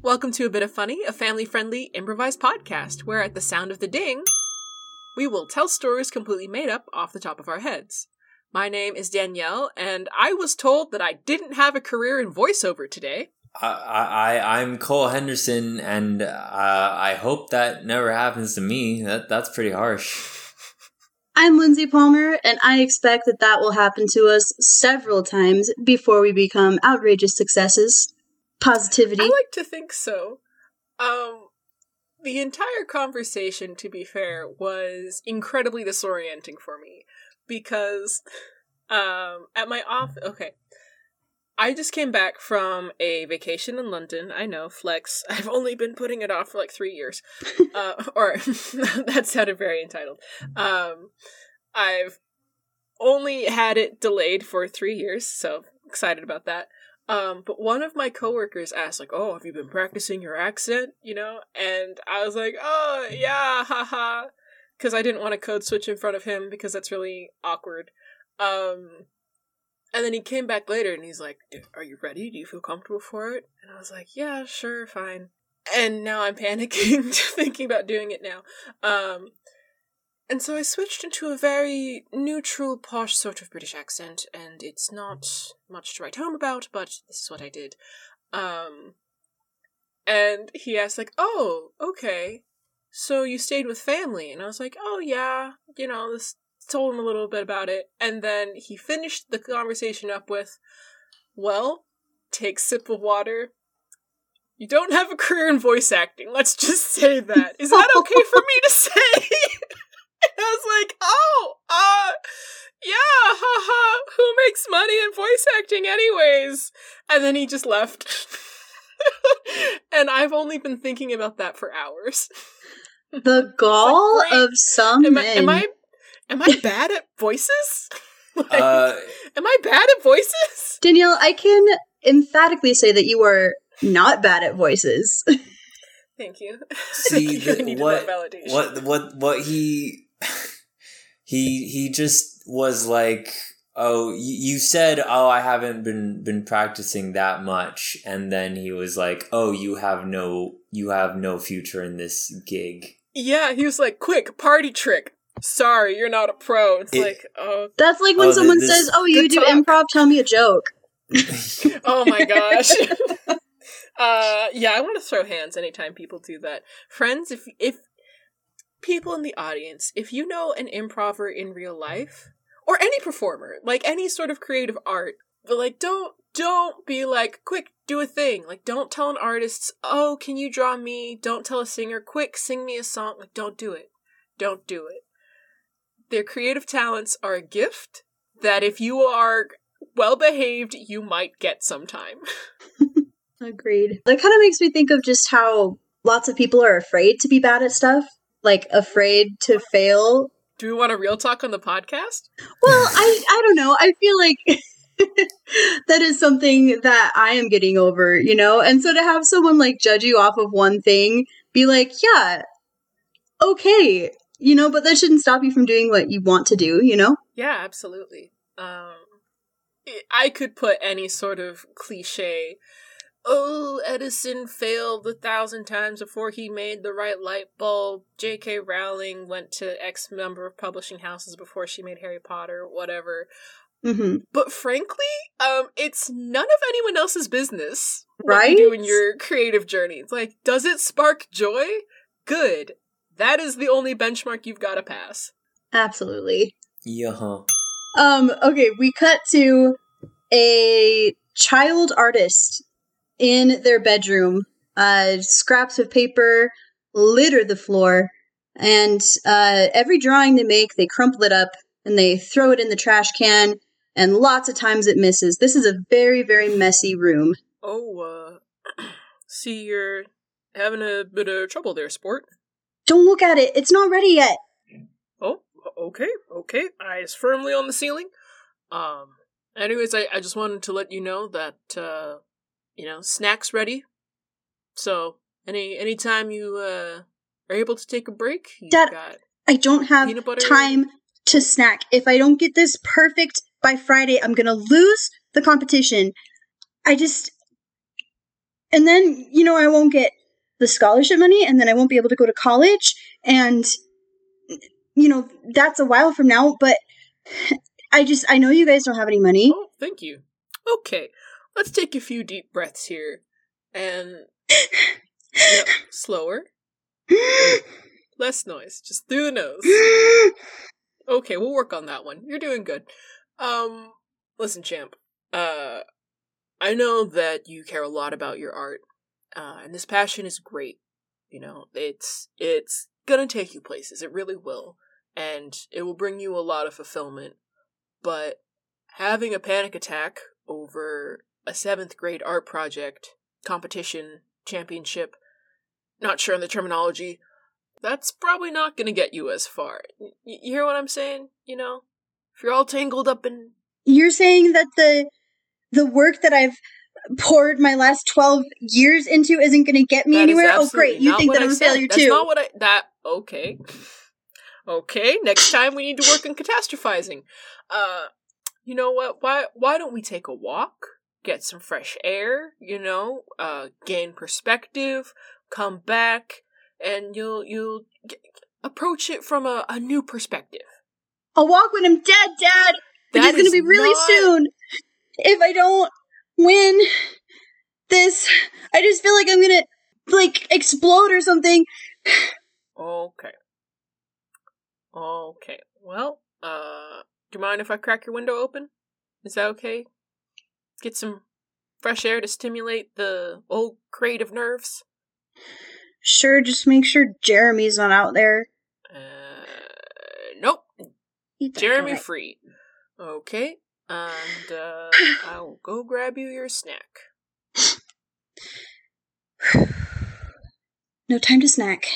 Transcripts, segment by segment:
Welcome to A Bit of Funny, a family friendly improvised podcast where, at the sound of the ding, we will tell stories completely made up off the top of our heads. My name is Danielle, and I was told that I didn't have a career in voiceover today. I, I I'm Cole Henderson, and uh, I hope that never happens to me. That that's pretty harsh. I'm Lindsay Palmer, and I expect that that will happen to us several times before we become outrageous successes. Positivity. I like to think so. Um, the entire conversation, to be fair, was incredibly disorienting for me because, um, at my off, okay, I just came back from a vacation in London. I know, flex. I've only been putting it off for like three years. uh, or that sounded very entitled. Um, I've only had it delayed for three years, so excited about that. Um, but one of my coworkers asked, like, "Oh, have you been practicing your accent?" You know, and I was like, "Oh, yeah, haha," because I didn't want to code switch in front of him because that's really awkward. Um, and then he came back later and he's like, Are you ready? Do you feel comfortable for it? And I was like, Yeah, sure, fine. And now I'm panicking, thinking about doing it now. Um, and so I switched into a very neutral, posh sort of British accent, and it's not much to write home about, but this is what I did. Um, and he asked, like, Oh, okay. So you stayed with family? And I was like, Oh, yeah, you know, this told him a little bit about it, and then he finished the conversation up with, "Well, take sip of water. You don't have a career in voice acting. Let's just say that. Is that okay for me to say?" I was like, "Oh, uh, yeah, haha. Who makes money in voice acting, anyways?" And then he just left. and I've only been thinking about that for hours. The gall like, of some am men. I, am I Am I bad at voices? like, Uh, am I bad at voices? Danielle, I can emphatically say that you are not bad at voices. Thank you. see the, what what what what he he he just was like oh you, you said oh i haven't been been practicing that much and then he was like oh you have no you have no future in this gig Yeah, he was like, "Quick party trick." Sorry, you're not a pro. It's It- like, oh, That's like when Oh, someone this- says, "Oh, you do talk. improv, tell me a joke." oh my gosh. uh, yeah, I want to throw hands anytime people do that. Friends, if if people in the audience, if you know an improver in real life or any performer, like any sort of creative art, but like don't don't be like quick do a thing. Like don't tell an artist, "Oh, can you draw me?" Don't tell a singer, "Quick sing me a song." Like don't do it. Don't do it. Their creative talents are a gift that if you are well behaved, you might get sometime. Agreed. That kind of makes me think of just how lots of people are afraid to be bad at stuff, like afraid to fail. Do we want a real talk on the podcast? Well, I I don't know. I feel like that is something that I am getting over, you know? And so to have someone like judge you off of one thing, be like, "Yeah, okay." You know, but that shouldn't stop you from doing what you want to do, you know? Yeah, absolutely. Um, I- could put any sort of cliche. Oh, Edison failed a thousand times before he made the right light bulb. J.K. Rowling went to X number of publishing houses before she made Harry Potter, whatever. Mhm. But frankly, um, it's none of anyone else's business. what Right? you do in your creative journey. It's like, does it spark joy? Good. That is the only benchmark you've got to pass. Absolutely. yeah huh. Um, okay, we cut to a child artist in their bedroom. Uh, scraps of paper litter the floor, and uh, every drawing they make, they crumple it up and they throw it in the trash can, and lots of times it misses. This is a very, very messy room. Oh, uh, see, you're having a bit of trouble there, sport. Don't look at it, it's not ready yet. Oh, okay, okay. Eyes firmly on the ceiling. Um, anyways, I, I just wanted to let you know that, uh, you know, snacks ready. So, any anytime you, uh, are able to take a break. Dad- got I don't have time to snack. If I don't get this perfect by Friday, I'm gonna lose the competition. I just. And then, you know, I won't get the scholarship money, and then I won't be able to go to college. And, you know, that's a while from now, but I just, I know you guys don't have any money. Oh, thank you. Okay, let's take a few deep breaths here, and yep, slower, less noise, just through the nose. Okay, we'll work on that one. You're doing good. Um, listen, champ. Uh, I know that you care a lot about your art, uh, and this passion is great. You know, it's it's gonna take you places. It really will, and it will bring you a lot of fulfillment. But having a panic attack over a seventh grade art project, competition, championship, not sure on the terminology, that's probably not to get you as far. Y- you hear what I'm saying? You know? If you're all tangled up in. You're saying that the the work that I've poured my last 12 years into isn't going to get me That anywhere? Oh, great. You think that I I'm a failure That's too. not what I. That. Okay. Okay, next time we need to work on catastrophizing. Uh, you know what? Why why don't we take a walk, get some fresh air, you know, uh, gain perspective, come back, and you'll you'll g- approach it from a, a new perspective. I'll walk when I'm dead, Dad. Which That is going to be really not- soon. If I don't win this, I just feel like I'm to like explode or something. Okay. Okay. Well, uh, do you mind if I crack your window open? Is that okay? Get some fresh air to stimulate the old creative nerves? Sure, just make sure Jeremy's not out there. Uh, nope. Jeremy free. Okay. And, uh, I'll go grab you your snack. No time to snack.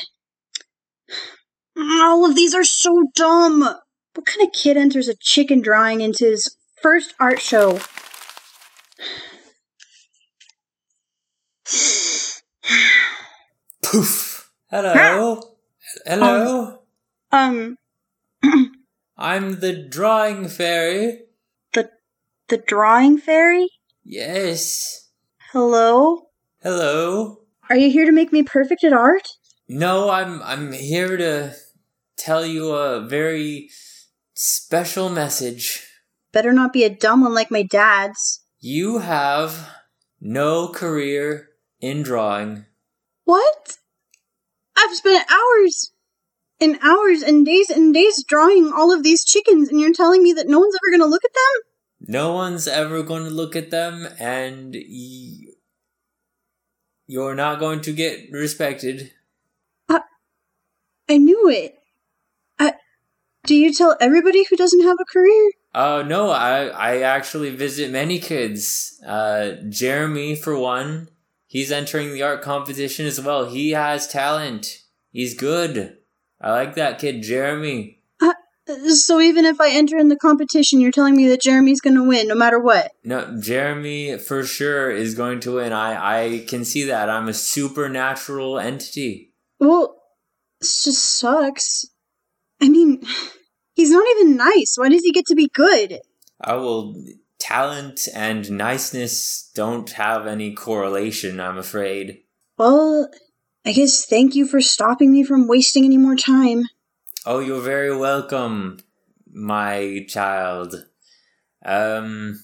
All of these are so dumb. What kind of kid enters a chicken drawing into his first art show? Poof. Hello. Hello. Um, I'm the drawing fairy. The drawing fairy? Yes. Hello? Hello. Are you here to make me perfect at art? No, I'm I'm here to tell you a very special message. Better not be a dumb one like my dad's. You have no career in drawing. What? I've spent hours and hours and days and days drawing all of these chickens, and you're telling me that no one's ever going to look at them? No one's ever going to look at them, and y- you're not going to get respected. I knew it. I, do you tell everybody who doesn't have a career? Uh, no, I, I actually visit many kids. Uh, Jeremy, for one, he's entering the art competition as well. He has talent. He's good. I like that kid, Jeremy. So even if I enter in the competition, you're telling me that Jeremy's going to win no matter what? No, Jeremy for sure is going to win. I, I can see that. I'm a supernatural entity. Well, this just sucks. I mean, he's not even nice. Why does he get to be good? I will. Talent and niceness don't have any correlation, I'm afraid. Well, I guess thank you for stopping me from wasting any more time. Oh, you're very welcome, my child. Um,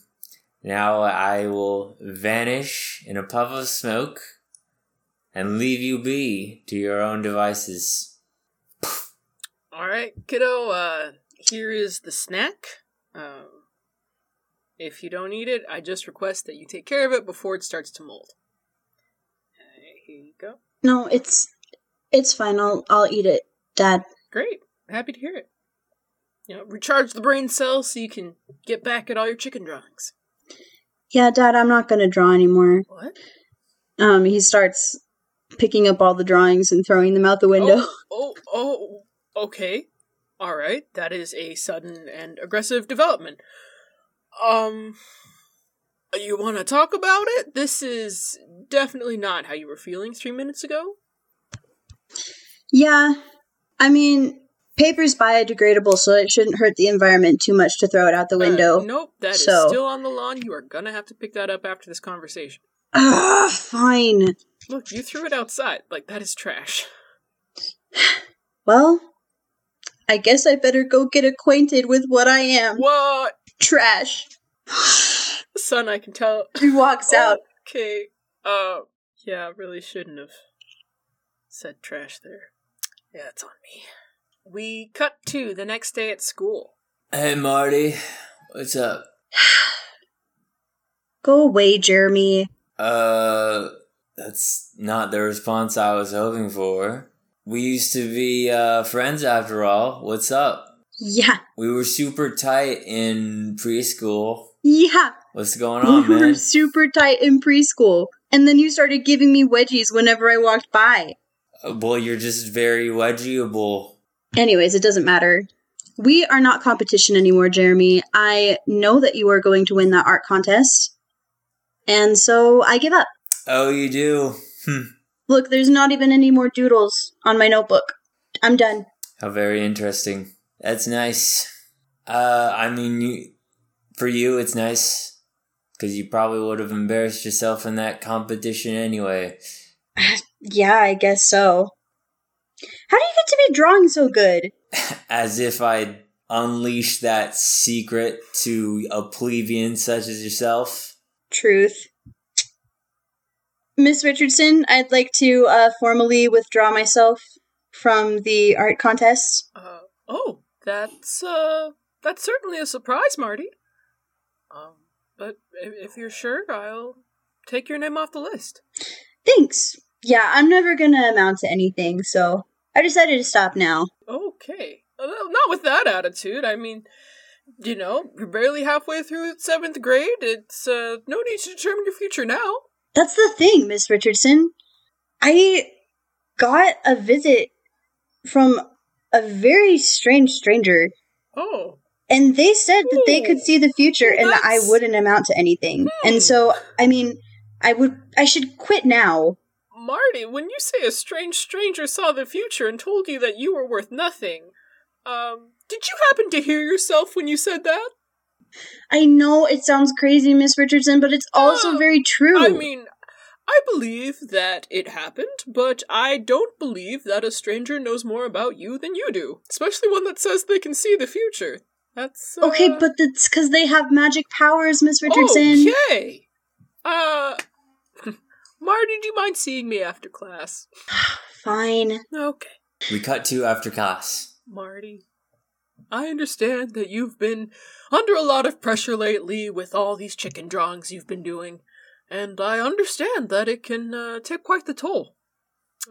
now I will vanish in a puff of smoke and leave you be to your own devices. Alright, kiddo, uh, here is the snack. Um, if you don't eat it, I just request that you take care of it before it starts to mold. Uh, here you go. No, it's it's fine. I'll I'll eat it, Dad. Great. Happy to hear it. You know, recharge the brain cells so you can get back at all your chicken drawings. Yeah, Dad. I'm not gonna draw anymore. What? Um, he starts picking up all the drawings and throwing them out the window. Oh, oh, oh, okay. All right. That is a sudden and aggressive development. Um, you want to talk about it? This is definitely not how you were feeling three minutes ago. Yeah. I mean, paper's biodegradable, so it shouldn't hurt the environment too much to throw it out the Uh, window. nope, that is So- still on the lawn. You are gonna have to pick that up after this conversation. Ah, fine. Look, you threw it outside. Like, that is trash. Well, I guess I better go get acquainted with what I am. What? Trash. Son, I can tell. He walks out. Okay. Uh, yeah, I really shouldn't have said trash there. Yeah, it's on me. We cut to the next day at school. Hey, Marty. What's up? Go away, Jeremy. Uh, that's not the response I was hoping for. We used to be uh, friends after all. What's up? Yeah, We were super tight in preschool. yeah. What's going on, we were super tight in preschool. And then you started giving me wedgies whenever I walked by. Uh, Well, you're just very wedgieable. Anyways, it doesn't matter. We are not competition anymore, Jeremy. I know that you are going to win that art contest. And so I give up. Oh, you do? Hmm. Look, there's not even any more doodles on my notebook. I'm done. How very interesting. That's nice. Uh, I mean, you, for you, it's nice because you probably would have embarrassed yourself in that competition anyway. Yeah, I guess so. How do you get to be drawing so good? As if I'd unleash that secret to a plebeian such as yourself. Truth. Miss Richardson, I'd like to uh, formally withdraw myself from the art contest. Uh, oh, that's, uh, that's certainly a surprise, Marty. Um, but if, if you're sure, I'll take your name off the list. Thanks. Yeah, I'm never gonna amount to anything, so I decided to stop now. Okay. Well, not with that attitude. I mean, you know, you're barely halfway through seventh grade. It's, uh, no need to determine your future now. That's the thing, Miss Richardson. I got a visit from a very strange stranger, Oh. and they said that they could see the future and that I wouldn't amount to anything. Hmm. And so, I mean, I would, I should quit now. Marty, when you say a strange stranger saw the future and told you that you were worth nothing, um, did you happen to hear yourself when you said that? I know it sounds crazy, Miss Richardson, but it's also Oh, very true. I mean, I believe that it happened, but I don't believe that a stranger knows more about you than you do, especially one that says they can see the future. That's uh, okay, but that's because they have magic powers, Miss Richardson. Okay. Uh, Marty, do you mind seeing me after class? Fine. Okay. We cut to after class. Marty, I understand that you've been under a lot of pressure lately with all these chicken drawings you've been doing, and I understand that it can uh, take quite the toll.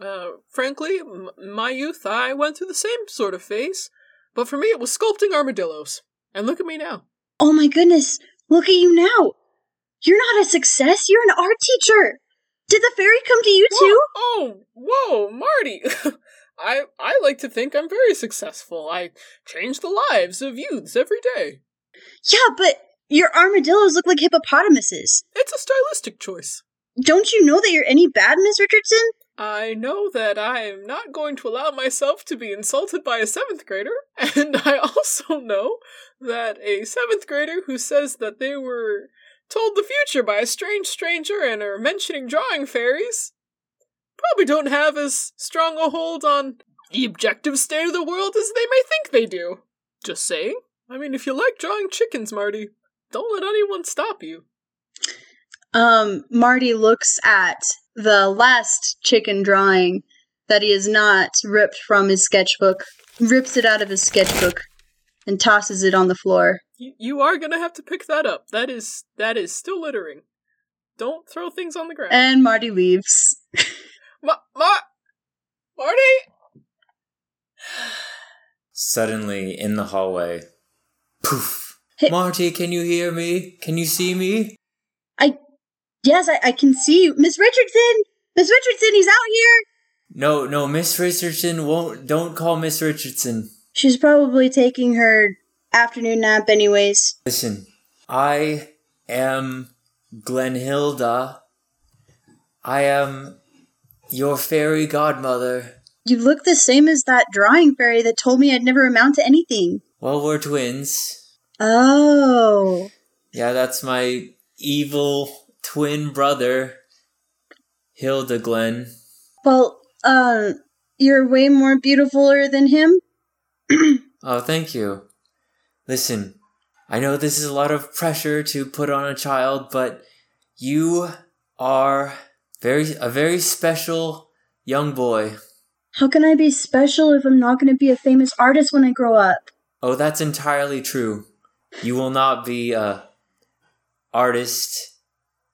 Uh, frankly, m- my youth, I went through the same sort of phase, but for me it was sculpting armadillos. And look at me now. Oh my goodness, look at you now. You're not a success, you're an art teacher. Did the fairy come to you too? Whoa, oh, whoa, Marty! I I like to think I'm very successful. I change the lives of youths every day. Yeah, but your armadillos look like hippopotamuses. It's a stylistic choice. Don't you know that you're any bad, Miss Richardson? I know that I am not going to allow myself to be insulted by a seventh grader, and I also know that a seventh grader who says that they were told the future by a strange stranger and are mentioning drawing fairies probably don't have as strong a hold on the objective state of the world as they may think they do. Just saying. I mean, if you like drawing chickens, Marty, don't let anyone stop you. Um, Marty looks at the last chicken drawing that he has not ripped from his sketchbook, rips it out of his sketchbook, and tosses it on the floor. You, you are gonna have to pick that up. That is that is still littering. Don't throw things on the ground. And Marty leaves. Ma- Ma- Marty! Suddenly, in the hallway, poof. Hey- Marty, can you hear me? Can you see me? I yes, I, I can see you. Miss Richardson! Miss Richardson, he's out here! No, no, Miss Richardson won't. Don't call Miss Richardson. She's probably taking her afternoon nap, anyways. Listen, I am Glenhilda. I am your fairy godmother. You look the same as that drawing fairy that told me I'd never amount to anything. Well, we're twins. Oh. Yeah, that's my evil twin brother, Hilda Glenn. Well, uh, you're way more beautifuler than him. Oh, thank you. Listen, I know this is a lot of pressure to put on a child, but you are very a very special young boy. How can I be special if I'm not going to be a famous artist when I grow up? Oh, that's entirely true. You will not be a artist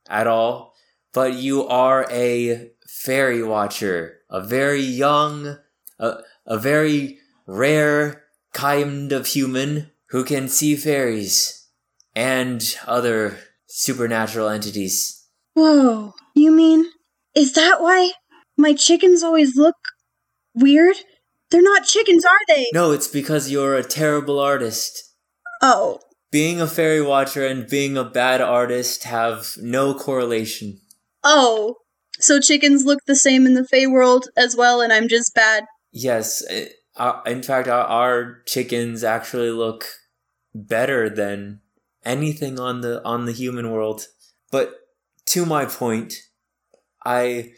at all, but you are a fairy watcher, a very young, a, a very rare kind of human who can see fairies and other supernatural entities. Whoa. You mean, is that why my chickens always look weird? They're not chickens, are they? No, it's because you're a terrible artist. Oh. Being a fairy watcher and being a bad artist have no correlation. Oh. So chickens look the same in the Fey world as well, and I'm just bad. Yes, it, our, in fact, our, our chickens actually look better than anything on the on the human world. But to my point, I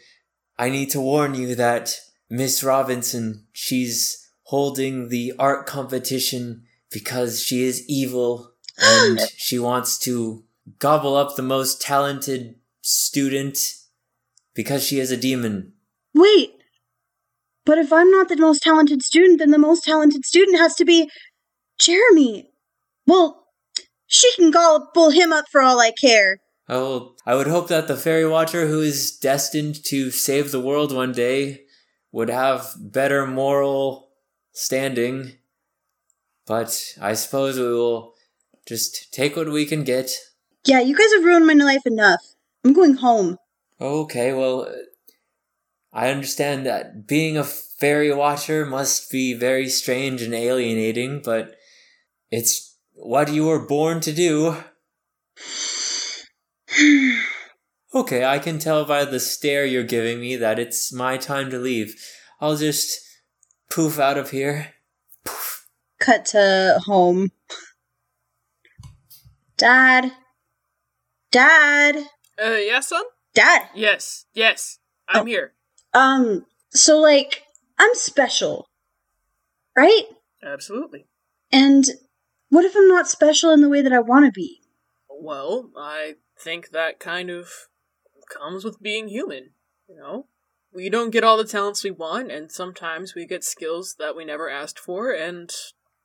I need to warn you that Miss Robinson, she's holding the art competition because she is evil and she wants to gobble up the most talented student because she is a demon. Wait. But if I'm not the most talented student, then the most talented student has to be Jeremy. Well, she can gobble him up for all I care. Oh, I would hope that the fairy watcher who is destined to save the world one day would have better moral standing. But I suppose we will just take what we can get. Yeah, you guys have ruined my life enough. I'm going home. Okay, well, I understand that being a fairy watcher must be very strange and alienating, but it's what you were born to do. Okay, I can tell by the stare you're giving me that it's my time to leave. I'll just poof out of here. Poof. Cut to home. Dad. Dad. Uh, yeah, son? Dad. Yes, yes. I'm Oh. here. Um, so like, I'm special. Right? Absolutely. And what if I'm not special in the way that I want to be? Well, I think that kind of comes with being human, you know? We don't get all the talents we want, and sometimes we get skills that we never asked for, and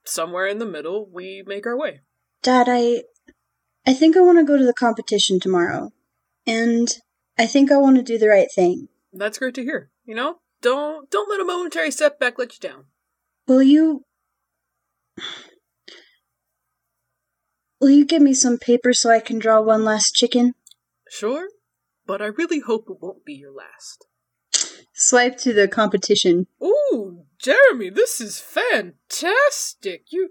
somewhere in the middle, we make our way. Dad, I I think I want to go to the competition tomorrow. And I think I want to do the right thing. That's great to hear. You know? Don't don't let a momentary setback let you down. Will you Will you give me some paper so I can draw one last chicken? Sure, but I really hope it won't be your last. Swipe to the competition. Ooh, Jeremy, this is fantastic. You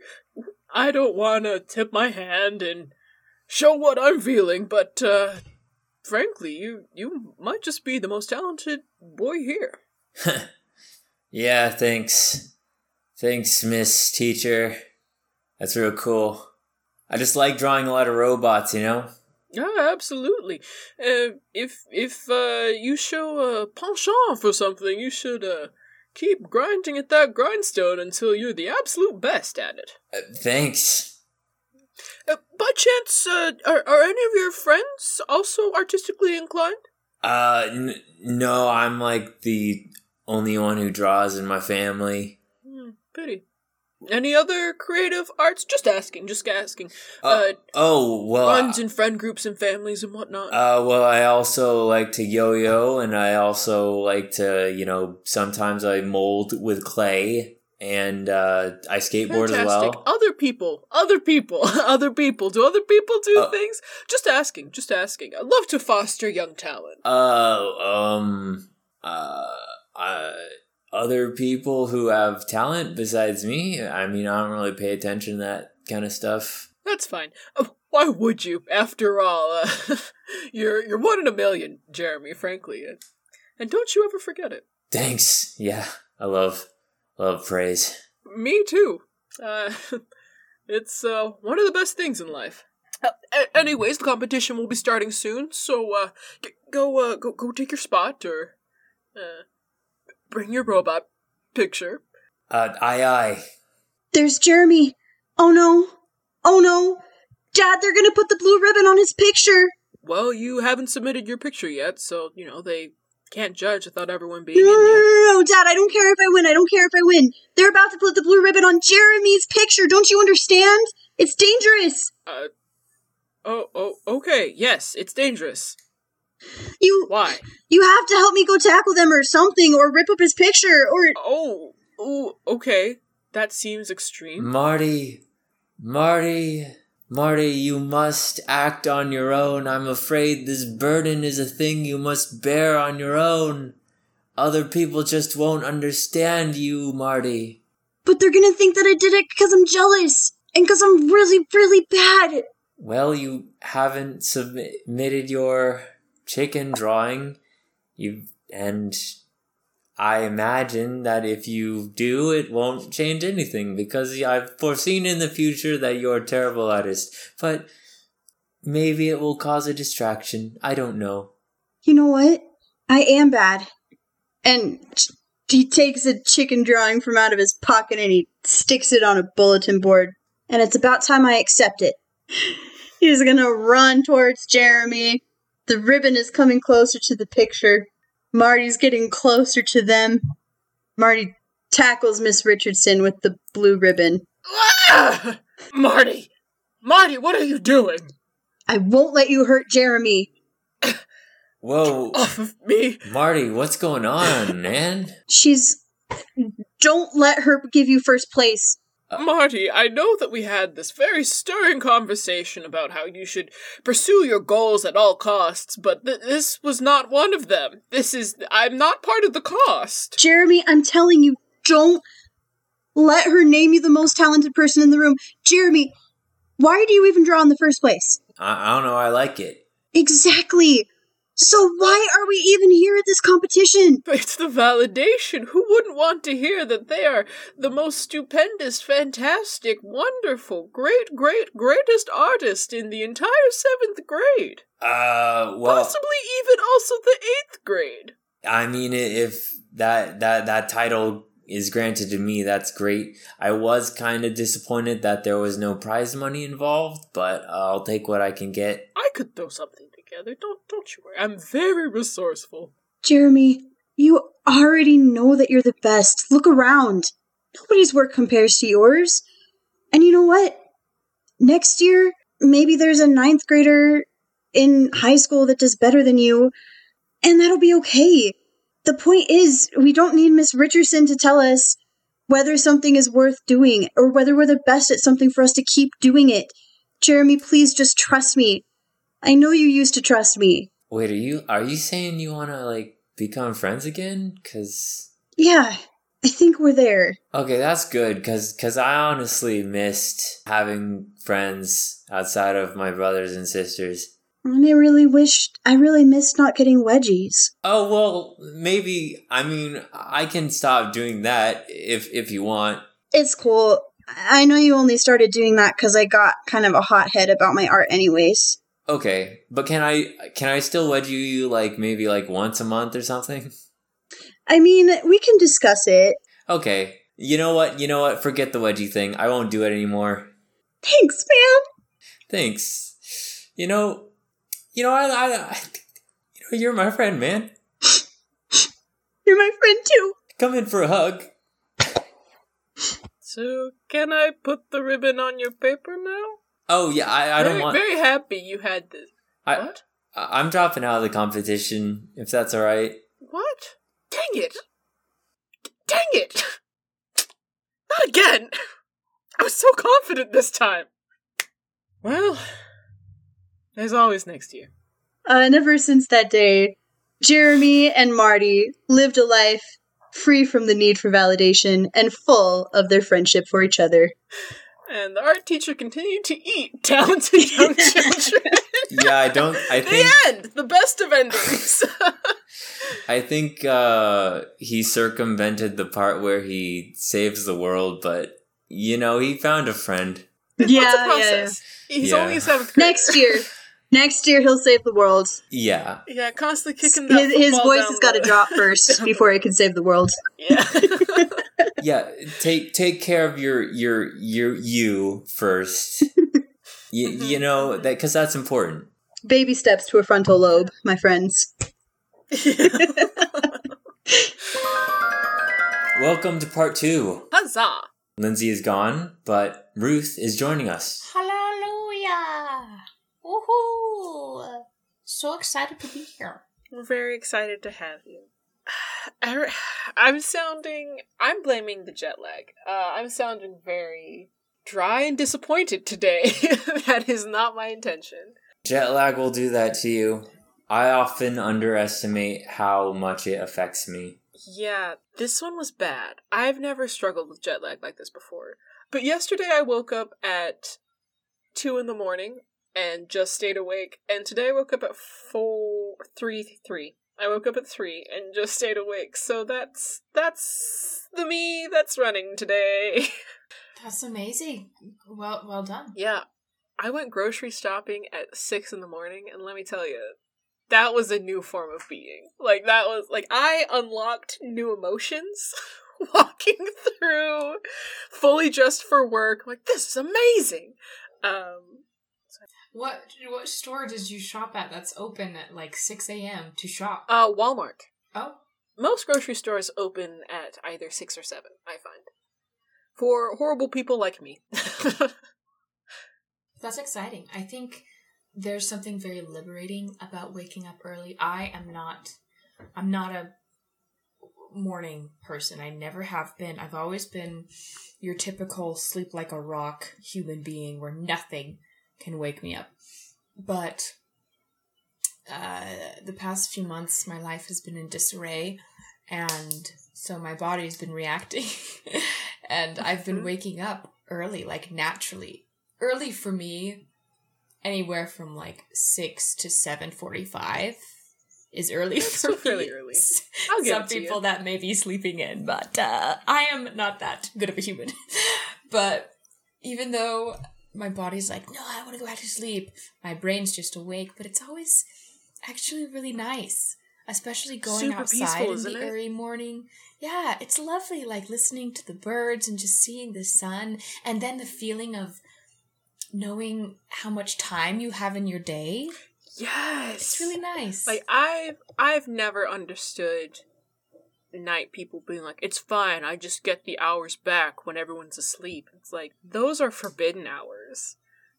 I don't want to tip my hand and show what I'm feeling, but uh frankly, you you might just be the most talented boy here. yeah, thanks. Thanks, Miss Teacher. That's real cool. I just like drawing a lot of robots, you know? Yeah, absolutely. Uh, if if uh, you show a penchant for something, you should uh, keep grinding at that grindstone until you're the absolute best at it. Uh, thanks. Uh, by chance, uh, are are any of your friends also artistically inclined? Uh, n- no, I'm like the only one who draws in my family. Hmm, pity. Any other creative arts? Just asking, just asking. Uh, Uh, oh, well. runs and friend groups and families and whatnot. Uh, well, I also like to yo-yo, and I also like to, you know, sometimes I mold with clay, and uh, I skateboard Fantastic. as well. Other people, other people, other people. Do other people do Uh, things? Just asking, just asking. I love to foster young talent. Uh, um, uh, uh, other people who have talent besides me. I mean, I don't really pay attention to that kind of stuff. That's fine. Uh, why would you? After all, uh, you're you're one in a million, Jeremy. Frankly, and, and don't you ever forget it. Thanks. Yeah, I love love praise. Me too. Uh, it's uh, one of the best things in life. Uh, a- anyways, the competition will be starting soon, so uh, g- go uh, go go take your spot or uh, bring your robot picture. Uh, aye aye. There's Jeremy. Oh no. Oh no. Dad, they're gonna put the blue ribbon on his picture. Well, you haven't submitted your picture yet, so you know they can't judge without everyone being No, in no, no, no, no, Dad, I don't care if I win. I don't care if I win. They're about to put the blue ribbon on Jeremy's picture. Don't you understand? It's dangerous. Uh, oh, oh, okay. Yes, it's dangerous. You Why? you have to help me go tackle them or something or rip up his picture or Oh, oh, okay. That seems extreme. Marty, Marty, Marty, you must act on your own. I'm afraid this burden is a thing you must bear on your own. Other people just won't understand you, Marty. but they're to think that I did it cuz I'm jealous and cuz I'm really really bad. Well, you haven't submitted your chicken drawing. You and I imagine that if you do, it won't change anything because I've foreseen in the future that you're a terrible artist. But maybe it will cause a distraction. I don't know. You know what? I am bad. And he takes a chicken drawing from out of his pocket and he sticks it on a bulletin board. And it's about time I accept it. He's gonna run towards Jeremy. The ribbon is coming closer to the picture. Marty's getting closer to them. Marty tackles Miss Richardson with the blue ribbon. Ah! Marty! Marty, what are you doing? I won't let you hurt Jeremy. Whoa, Off of me! Marty, what's going on, man? She's. Don't let her give you first place. Marty, I know that we had this very stirring conversation about how you should pursue your goals at all costs, but th- this was not one of them. This is. I'm not part of the cost. Jeremy, I'm telling you, don't let her name you the most talented person in the room. Jeremy, why do you even draw in the first place? I, I don't know. I like it. Exactly. So why are we even here at this competition? It's the validation. Who wouldn't want to hear that they are the most stupendous, fantastic, wonderful, great, great, greatest artist in the entire seventh grade? Uh, well, Possibly even also the eighth grade. I mean, if that that that title is granted to me, that's great. I was kind of disappointed that there was no prize money involved, but I'll take what I can get. I could throw something together. Don't don't you worry. I'm very resourceful. Jeremy, you already know that you're the best. Look around. Nobody's work compares to yours. And you know what? Next year, maybe there's a ninth grader in high school that does better than you, and that'll be okay. The point is, we don't need Miss Richardson to tell us whether something is worth doing or whether we're the best at something for us to keep doing it. Jeremy, please just trust me. I know you used to trust me. Wait, are you are you saying you want to like become friends again? Cause Yeah, I think we're there. okay, that's good. Cause cause I honestly missed having friends outside of my brothers and sisters. And I really wished, I really missed not getting wedgies. Oh well, maybe. I mean, I can stop doing that if if you want. It's cool. I know you only started doing that because I got kind of a hothead about my art, anyways. Okay, but can I can I still wedge you, you like maybe like once a month or something? I mean, we can discuss it. Okay. You know what? You know what? Forget the wedgie thing. I won't do it anymore. Thanks, man. Thanks. You know, you know, I, I, I you know, you're my friend, man. You're my friend too. Come in for a hug. So can I put the ribbon on your paper now? Oh yeah, I, I don't very, want. very happy you had this. I, what? I- I'm dropping out of the competition if that's all right. What? Dang it! Dang it! Not again! I was so confident this time. Well, there's always next year. Uh, and ever since that day, Jeremy and Marty lived a life free from the need for validation and full of their friendship for each other. And the art teacher continued to eat talented young children. yeah, I don't. I think. the end, the best of endings. I think uh, he circumvented the part where he saves the world, but you know, he found a friend. Yeah, What's the yeah, yeah. He's Yeah. only a seventh grader. Next year, next year he'll save the world. Yeah, Yeah, constantly kicking that His, his voice down has got to drop first before he can save the world. Yeah. Yeah. Take take care of your your your you first. you, you know mm-hmm. that because that's important. Baby steps to a frontal lobe, my friends. Welcome to part two. Huzzah! Lindsay is gone, but Ruth is joining us. Hallelujah! Woohoo! So excited to be here. We're very excited to have you. I- I'm sounding. I'm blaming the jet lag. Uh, I'm sounding very dry and disappointed today. that is not my intention. Jet lag will do that to you. I often underestimate how much it affects me. Yeah, this one was bad. I've never struggled with jet lag like this before. But yesterday I woke up at 2 in the morning and just stayed awake. And today I woke up at 4 3 3. I woke up at 3 and just stayed awake. So that's that's the me that's running today. That's amazing. Well, well done. yeah. I went grocery shopping at 6 in the morning and let me tell you that was a new form of being. Like that was like I unlocked new emotions walking through fully dressed for work. like this is amazing. Um What what store did you shop at that's open at like six a.m. to shop? uh Walmart. oh, Most grocery stores open at either 6 or 7, I find. For horrible people like me. that's exciting. I think there's something very liberating about waking up early. I am not. I'm not a morning person. I never have been. I've always been your typical sleep like a rock human being where nothing can wake me up. But uh, the past few months, my life has been in disarray, and so my body's been reacting, and I've been Mhm. waking up early, like naturally. Early for me, anywhere from like six to seven forty-five is early That's for still me. early. I'll Some people that may be sleeping in, but uh, I am not that good of a human. but even though my body's like, no, I want to go back to sleep, my brain's just awake. But it's always actually really nice, especially going Super outside peaceful, in the it? early morning. Yeah, it's lovely, like listening to the birds and just seeing the sun, and then the feeling of knowing how much time you have in your day. yes. It's really nice. Like I've I've never understood night people being like, it's fine, I just get the hours back when everyone's asleep. It's like those are forbidden hours.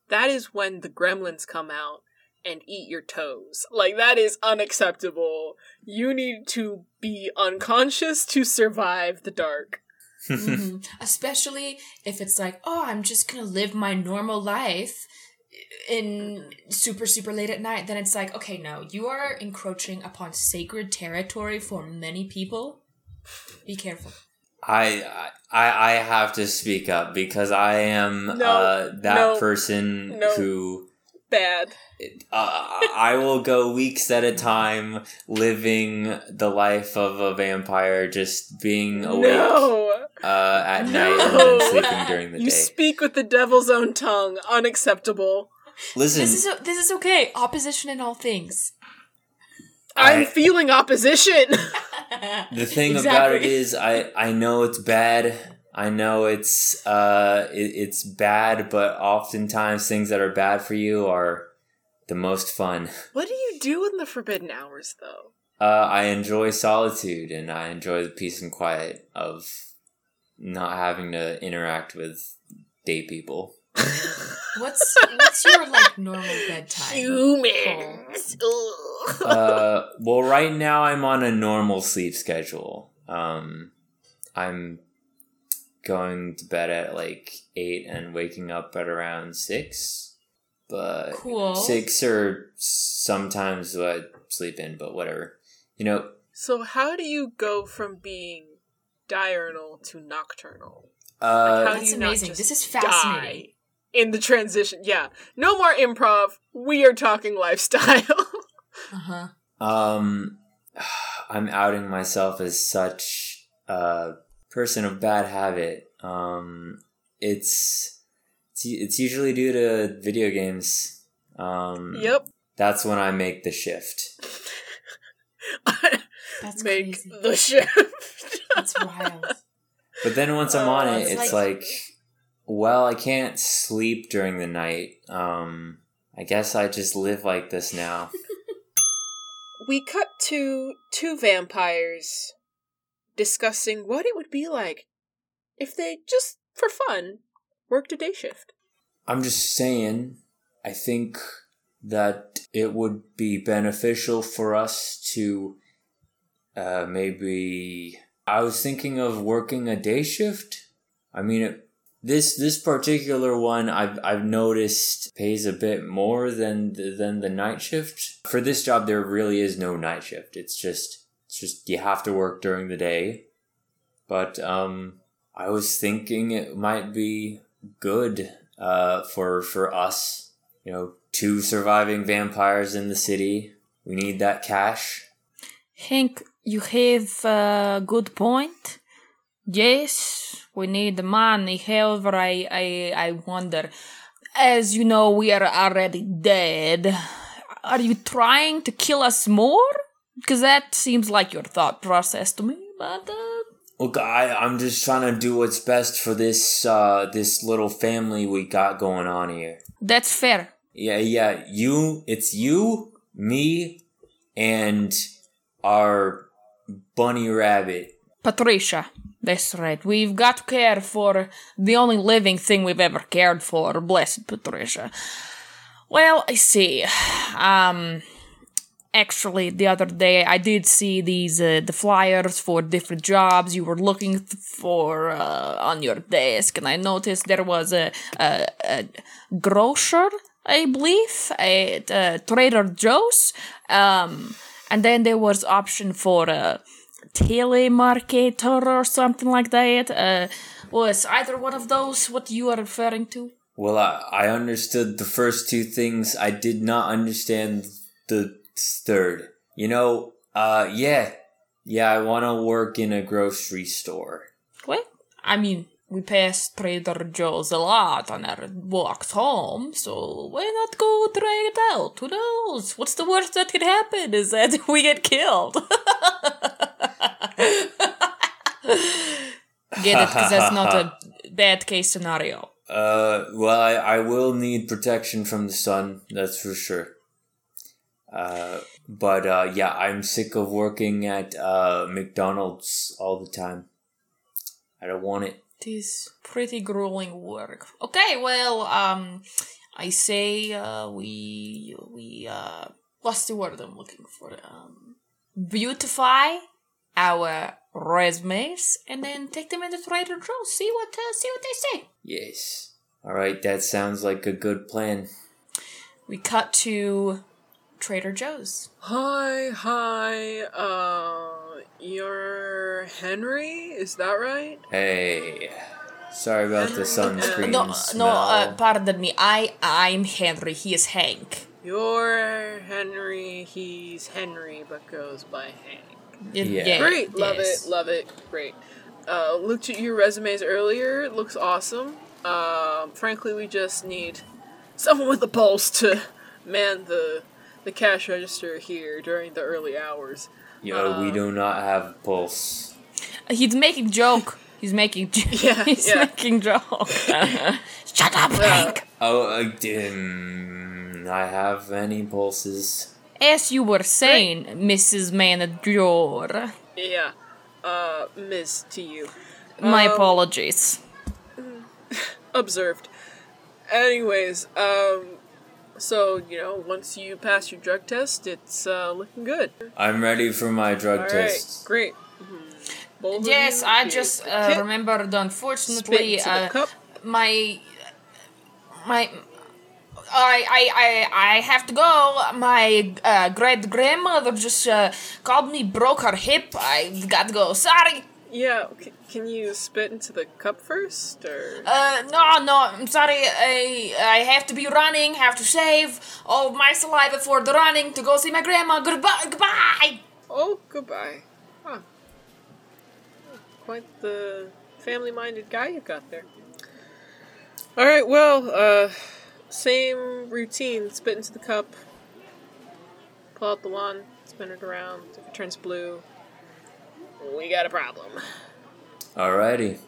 That is when the gremlins come out and eat your toes. Like that is unacceptable. You need to be unconscious to survive the dark. Mhm. Especially if it's like, oh, I'm just gonna live my normal life in super, super late at night. Then it's like, okay, no, you are encroaching upon sacred territory for many people. Be careful. I I I have to speak up because I am No, uh, that no, person no. who Bad. uh, I will go weeks at a time living the life of a vampire, just being awake No. uh, at No. night and then sleeping during the You day. You speak with the devil's own tongue. Unacceptable. Listen, This is this is okay. Opposition in all things. I'm I- feeling opposition. the thing about it is, I I know it's bad. I know it's uh it, it's bad, but oftentimes things that are bad for you are the most fun. what do you do in the forbidden hours, though? Uh, I enjoy solitude and I enjoy the peace and quiet of not having to interact with day people. What's what's your like normal bedtime? Humans. Uh, well, right now I'm on a normal sleep schedule. Um, I'm going to bed at like eight and waking up at around six. But Cool. six or sometimes I sleep in, but whatever. You know, so, how do you go from being diurnal to nocturnal? uh, how do That's you not amazing. just This is fascinating. In the transition. Yeah. No more improv. We are talking lifestyle. Uh-huh. Um, I'm outing myself as such a person of bad habit. Um, it's it's, it's usually due to video games. Um, yep. That's when I make the shift. That's Make crazy. the shift. That's wild. But then once I'm on it, it's it's like- like, well, I can't sleep during the night. Um, I guess I just live like this now. we cut to two vampires discussing what it would be like if they just for fun worked a day shift. I'm just saying, I think that it would be beneficial for us to uh, maybe. I was thinking of working a day shift. I mean, it, this this particular one I've I've noticed pays a bit more than the, than the night shift. For this job, there really is no night shift. It's just it's just you have to work during the day. But um, I was thinking it might be good uh, for for us. You know, two surviving vampires in the city. We need that cash. Hank, you have a good point. Yes, we need the money. However, I, I, I wonder, as you know, we are already dead. Are you trying to kill us more? Because that seems like your thought process to me. But uh, Look, I I'm just trying to do what's best for this uh this little family we got going on here. that's fair. Yeah, yeah. You, it's you, me, and our bunny rabbit. Patricia. That's right. We've got to care for the only living thing we've ever cared for. Blessed Patricia. Well, I see. Um, actually, the other day I did see these uh, the flyers for different jobs you were looking for uh, on your desk, and I noticed there was a a, a grocer, I believe, at uh, Trader Joe's. Um, and then there was option for a telemarketer or something like that. Uh, was either one of those what you are referring to? Well, I, I understood the first two things. I did not understand the third. You know, uh, yeah, yeah. I want to work in a grocery store. Well, I mean, we pass Trader Joe's a lot on our walks home, so why not go try it out? Who knows? What's the worst that could happen is that we get killed. Get it? Because that's not a bad case scenario. Uh, well, I, I will need protection from the sun, that's for sure. Uh, but, uh, yeah, I'm sick of working at, uh, McDonald's all the time. I don't want it. It is pretty grueling work. Okay, well, um, I say uh, we we uh, what's the word I'm looking for? Um, beautify our resumes and then take them into Trader Joe's. See what uh, see what they say. Yes. Alright, that sounds like a good plan. We cut to Trader Joe's. Hi, hi. Uh, you're Henry? Is that right? Hey. Sorry about the sunscreen No, no, uh, pardon me. I I'm Henry. He is Hank. You're Henry. He's Henry, but goes by Hank. Y- Yeah. Great, love yes. it, love it, great. Uh, looked at your resumes earlier. It looks awesome. Um, frankly, we just need someone with a pulse to man the the cash register here during the early hours. Yo, we do not have pulse. He's making joke. He's making. j- Yeah, he's yeah. making joke. Shut up, Hank. Oh, I didn't. I have any pulses. As you were saying, Mrs. Manager. Yeah, uh, Ms. to you. My Um, apologies. Observed. Anyways, um, so you know, once you pass your drug test, it's uh, looking good. I'm ready for my drug All right, test. great. Mhm. Yes, I just the uh, remembered. Unfortunately, uh, cup. my my. I, I, I, I have to go. My uh, great grandmother just uh, called me, broke her hip. I've got to go. Sorry. Yeah, c- can you spit into the cup first, or Uh, no, no, I'm sorry. I I have to be running. Have to save all of my saliva for the running to go see my grandma. Goodbye. Goodbye. oh, goodbye. Huh. Quite the family-minded guy you got there. All right. Well, uh, same routine. Spit into the cup. Pull out the wand. Spin it around. If it turns blue, we got a problem. Alrighty.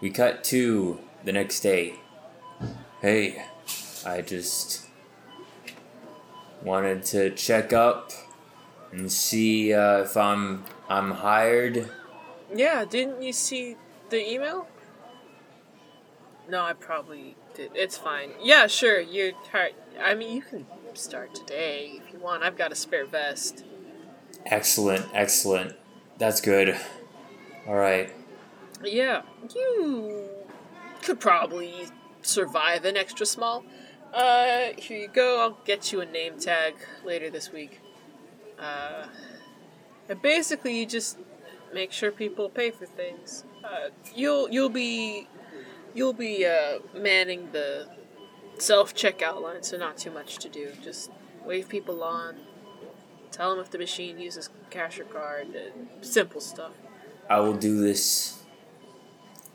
We cut to the next day. Hey, I just wanted to check up and see uh, if I'm I'm hired. Yeah, didn't you see the email? No, I probably. It's fine. Yeah, sure. You're tired. I mean, you can start today if you want. I've got a spare vest. Excellent, excellent. That's good. All right. Yeah, you could probably survive an extra small. Uh, here you go. I'll get you a name tag later this week. Uh, and basically, you just make sure people pay for things. Uh, you'll you'll be you'll be uh, manning the self checkout line, so not too much to do. Just wave people on, tell them if the machine uses cash or card, and simple stuff. I will do this,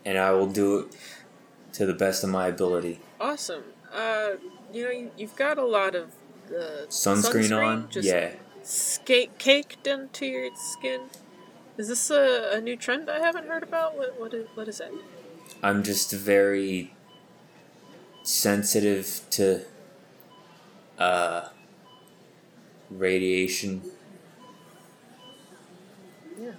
and I will do it to the best of my ability. Awesome. Uh, you know, you, you've got a lot of uh, Sunscreen, on? just yeah. skate caked into your skin. Is this a, a new trend I haven't heard about? What what is, what is it? I'm just very sensitive to uh radiation Yeah,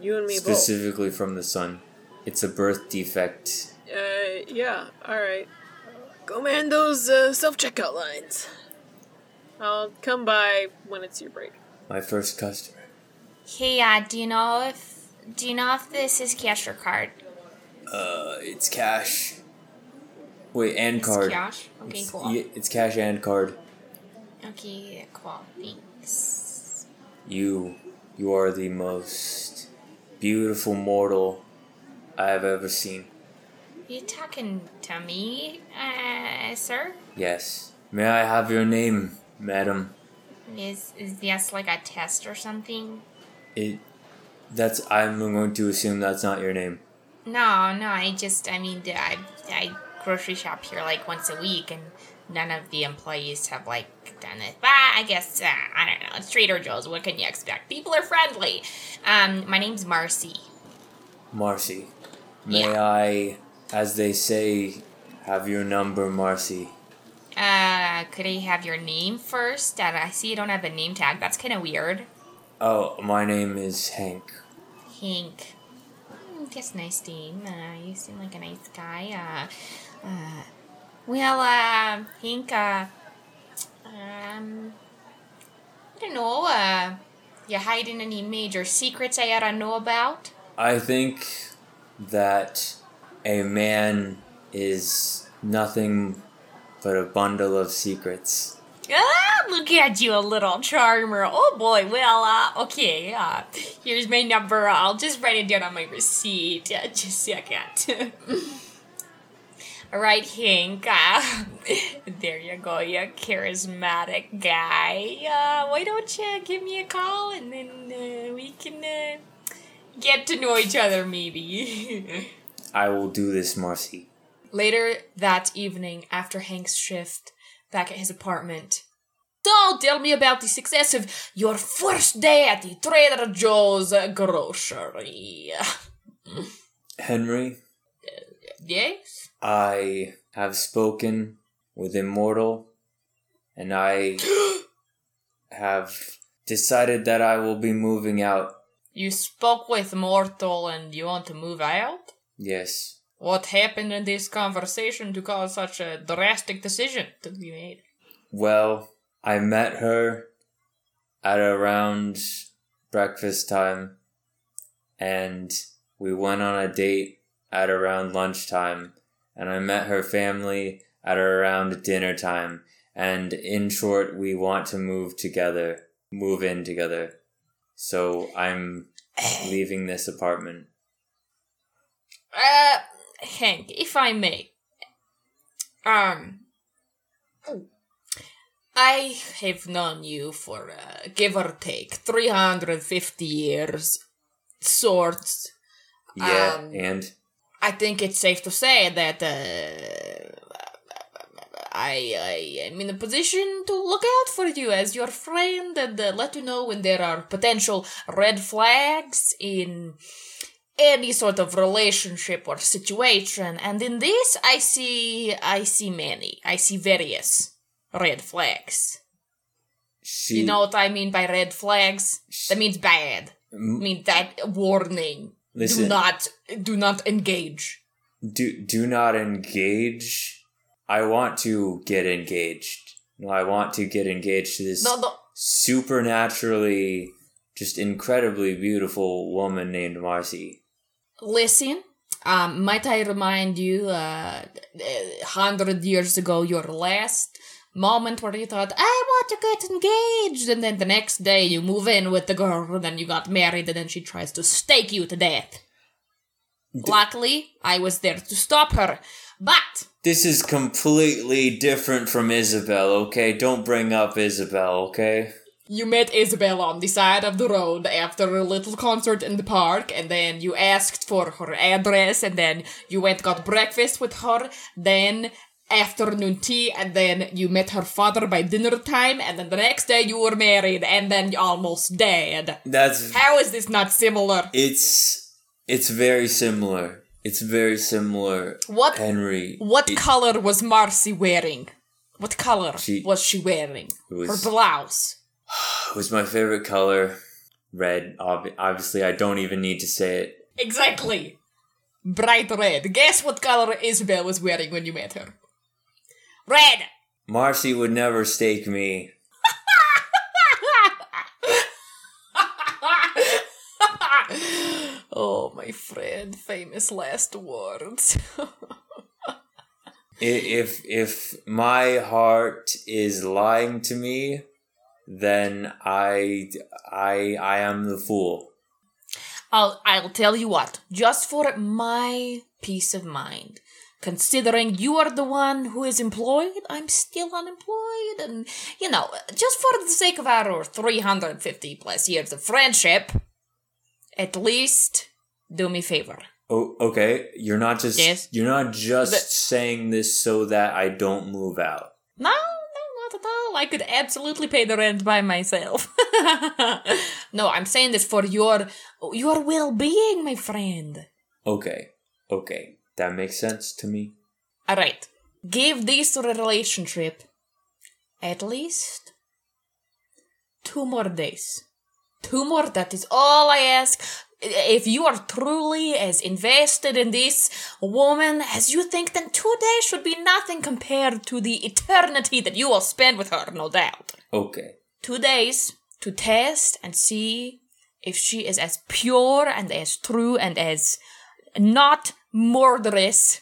you and me specifically from the sun. It's a birth defect. Uh, yeah. All right. Go man those uh, self checkout lines. I'll come by when it's your break. My first customer. Hey, uh, do you know if do you know if this is cash or card? Uh, it's cash. Wait, and It's card. cash. Okay, It's- cool. yeah, it's cash and card. Okay, cool. Thanks. You, you are the most beautiful mortal I have ever seen. You talking to me, uh, sir? Yes. May I have your name, madam? Is is this like a test or something? It. That's. I'm going to assume that's not your name. No, no. I just, I mean, I I grocery shop here like once a week, and none of the employees have like done it. But I guess uh, I don't know. It's Trader Joe's. What can you expect? People are friendly. Um, my name's Marcy. Marcy. May Yeah. I, as they say, have your number, Marcy? Uh, could I have your name first? Uh, I see you don't have a name tag. That's kind of weird. Oh, my name is Hank. Hank. Mm, that's nice name. Uh, you seem like a nice guy. Uh, uh, well, uh, Hank, uh, um, I don't know, uh, you hiding any major secrets I ought to know about? I think that a man is nothing but a bundle of secrets. Look at you, a little charmer. Oh boy, well, uh, okay, uh, here's my number. I'll just write it down on my receipt. Uh, just a second. All right, Hank. Uh, there you go, you charismatic guy. Uh, why don't you give me a call and then uh, we can uh, get to know each other, maybe. I will do this, Marcy. Later that evening, after Hank's shift, back at his apartment. Don't tell me about the success of your first day at the Trader Joe's grocery. Henry, Yes? I have spoken with Immortal, and I have decided that I will be moving out. You spoke with Mortal and you want to move out? Yes. What happened in this conversation to cause such a drastic decision to be made? Well, I met her at around breakfast time, and we went on a date at around lunchtime, and I met her family at around dinner time. And in short, we want to move together, move in together. So I'm leaving this apartment. Uh, Hank, if I may. Um, I have known you for, uh, give or take, 350 years, sorts. Yeah, Um, and I think it's safe to say that uh, I, I am in a position to look out for you as your friend and uh, let you know when there are potential red flags in any sort of relationship or situation. And in this, I see, I see many. I see various red flags. she. You know what I mean by red flags? That means bad. I m- mean that warning. Listen. Do not, do not engage. do do not engage. I want to get engaged. No, I want to get engaged to this No, no. supernaturally, just incredibly beautiful woman named Marcy. Listen, um, might I remind you, uh, hundred years ago, your last moment where you thought, I want to get engaged, and then the next day you move in with the girl, and then you got married, and then she tries to stake you to death. Luckily, I was there to stop her, but This is completely different from Isabel, okay? Don't bring up Isabel, okay? You met Isabel on the side of the road after a little concert in the park, and then you asked for her address, and then you went got breakfast with her, then afternoon tea, and then you met her father by dinner time, and then the next day you were married, and then you almost dead. That's How is this not similar? it's it's very similar. It's very similar. What Henry? what it, color was Marcy wearing? What color She- was she wearing? was Her blouse. it was my favorite color. Red. Ob- obviously, I don't even need to say it. Exactly. Bright red. Guess what color Isabel was wearing when you met her? Red! Marcy would never stake me. oh, my friend, famous last words. If if my heart is lying to me, then I I I am the fool. I'll I'll tell you what, just for my peace of mind, considering you are the one who is employed, I'm still unemployed, and you know, just for the sake of our 350 plus years of friendship, at least do me a favor. Oh, okay. You're not just Yes. you're not just The- saying this so that I don't move out. No, no, not at all. I could absolutely pay the rent by myself. no, I'm saying this for your your well-being, my friend. Okay. Okay. That makes sense to me. All right, give this relationship at least two more days. Two more. That is all I ask. If you are truly as invested in this woman as you think, then two days should be nothing compared to the eternity that you will spend with her, no doubt. Okay. two days to test and see if she is as pure and as true and as not murderous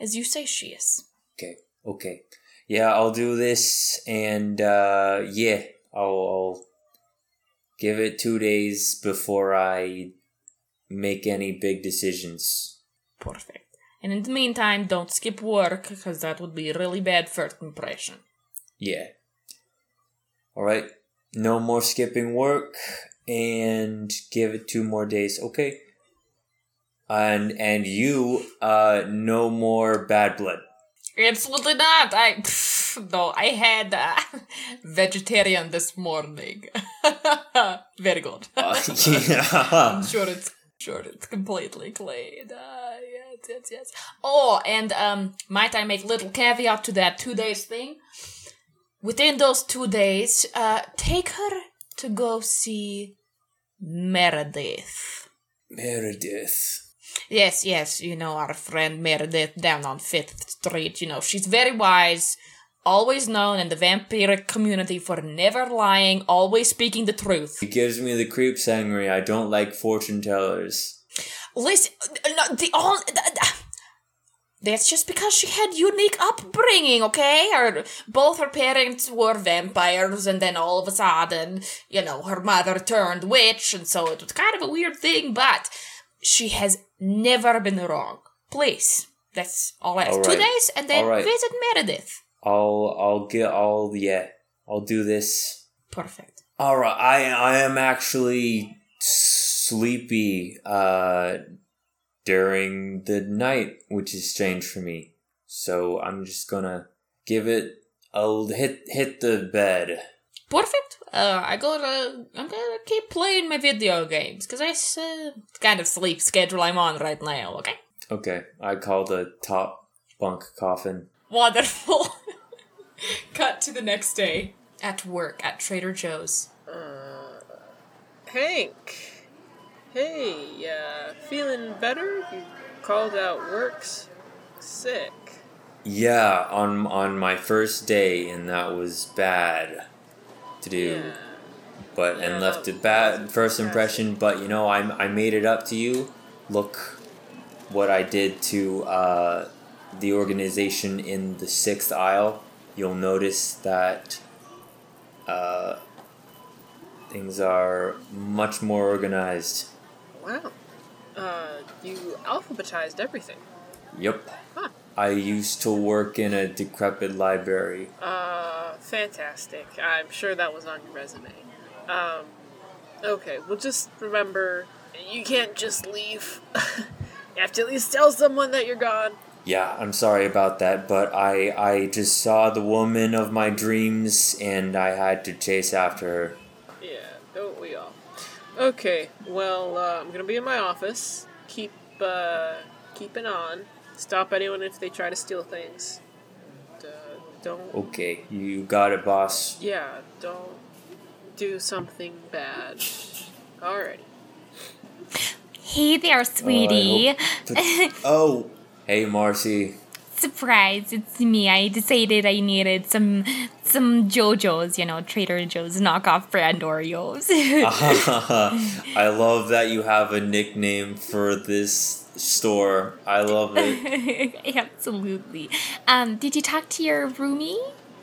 as you say she is. Okay. Okay. Yeah, I'll do this and uh yeah, I'll, I'll give it 2 days before I make any big decisions. Perfect. And in the meantime, don't skip work because that would be really bad first impression. Yeah. All right. No more skipping work and give it two more days. Okay. And and you uh no more bad blood. Absolutely not. I pff, no, I had uh, vegetarian this morning. Very good. Uh, yeah. I'm sure it's sure it's completely clean. Uh, yes, yes, yes. Oh, and um, might I make little caveat to that two days thing? Within those two days, uh, take her to go see Meredith. Meredith. Yes, yes, you know our friend Meredith down on Fifth Street. You know she's very wise, always known in the vampiric community for never lying, always speaking the truth. It gives me the creeps, Henry. I don't like fortune tellers. Listen, uh, no, the all. That's just because she had unique upbringing, okay? Her both her parents were vampires, and then all of a sudden, you know, her mother turned witch, and so it was kind of a weird thing. But she has never been wrong. Please, that's all I. All Two days, and then right. visit Meredith. I'll I'll get all yeah. I'll do this. Perfect. All right. I I am actually sleepy uh during the night, which is strange for me. So I'm just gonna give it a hit hit the bed. Perfect. Uh, I gotta, I'm gonna keep playing my video games because I uh, kind of sleep schedule I'm on right now. Okay. Okay. I call the top bunk coffin. Wonderful. Cut to the next day at work at Trader Joe's. Hank. Hey, uh, feeling better? You called out works sick. Yeah, on on my first day, and that was bad to do. Yeah. but Yeah, and left a bad first impression. But you know, I I made it up to you. Look, what I did to uh, the organization in the sixth aisle. You'll notice that uh, things are much more organized. Wow. Uh, you alphabetized everything. Yep. Huh. I used to work in a decrepit library. Uh, fantastic. I'm sure that was on your resume. Um, okay, well, just remember you can't just leave. you have to at least tell someone that you're gone. Yeah, I'm sorry about that, but I I just saw the woman of my dreams and I had to chase after her. Yeah, don't we all? Okay, well, uh, I'm gonna be in my office. Keep, uh, keep an on. Stop anyone if they try to steal things. And, uh, don't. Okay, you got it, boss. Yeah, don't do something bad. Alrighty. Hey there, sweetie. oh, hey, Marcy. Surprise, it's me. I decided I needed some some Joe-Joe's, you know, Trader Joe's knockoff brand Oreos. I love that you have a nickname for this store. I love it. Absolutely. Um, did you talk to your roomie?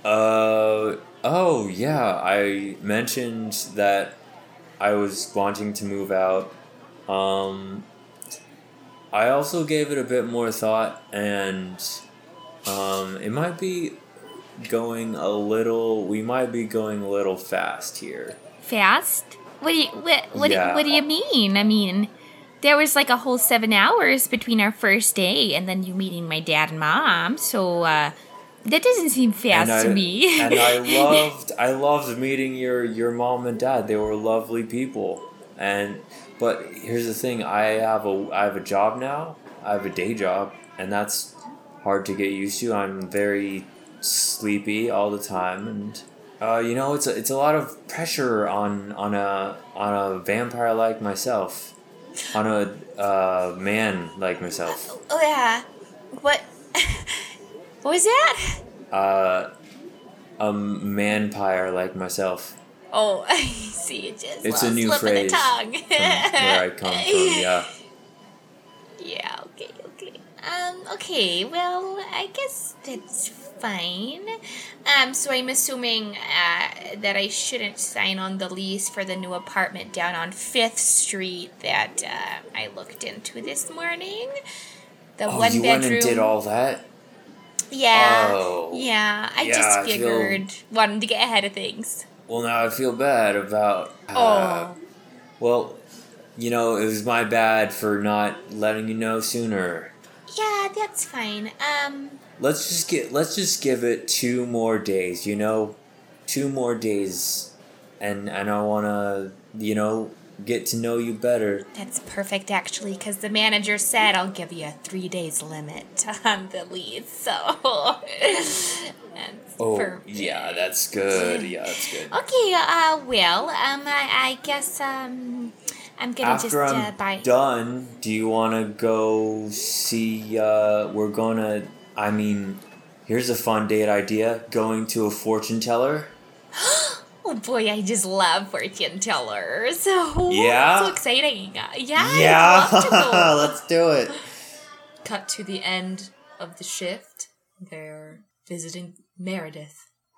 Uh oh yeah, I mentioned that I was wanting to move out. Um I also gave it a bit more thought and um it might be going a little we might be going a little fast here. Fast? What do you what what, Yeah. what do you mean? I mean, there was like a whole seven hours between our first day and then you meeting my dad and mom. So uh, that doesn't seem fast to me. and I loved I loved meeting your your mom and dad. They were lovely people. And but here's the thing, I have a I have a job now. I have a day job and that's hard to get used to. I'm very sleepy all the time and uh, you know, it's a, it's a lot of pressure on on a on a vampire like myself, on a uh, man like myself. oh yeah. What? what was that? Uh, a manpire like myself. Oh, I see. It just It's a new phrase the tongue. from where I come from. Yeah. Yeah. Um, okay, well, I guess that's fine. Um, so I'm assuming uh, that I shouldn't sign on the lease for the new apartment down on 5th Street that uh, I looked into this morning. The Oh, one you bedroom. went and did all that? yeah. Oh. Yeah, I Yeah, just I feel- figured wanted to get ahead of things. Well, now I feel bad about. Uh, Oh. Well, you know, it was my bad for not letting you know sooner. Yeah, that's fine. Um, Let's just get. Let's just give it two more days. You know, two more days, and and I wanna, you know, get to know you better. That's perfect, actually, because the manager said I'll give you a three days limit on the lease. So, Oh, perfect. yeah, that's good. Yeah, that's good. Okay. Uh, well, um, I, I guess um, I'm gonna After just I'm uh, buy. done, do you want to go see? Uh, we're gonna. I mean, here's a fun date idea: going to a fortune teller. Oh boy, I just love fortune tellers. Oh, Yeah? so exciting. Yeah. I'd love to go. let's do it. Cut to the end of the shift. They're visiting Meredith.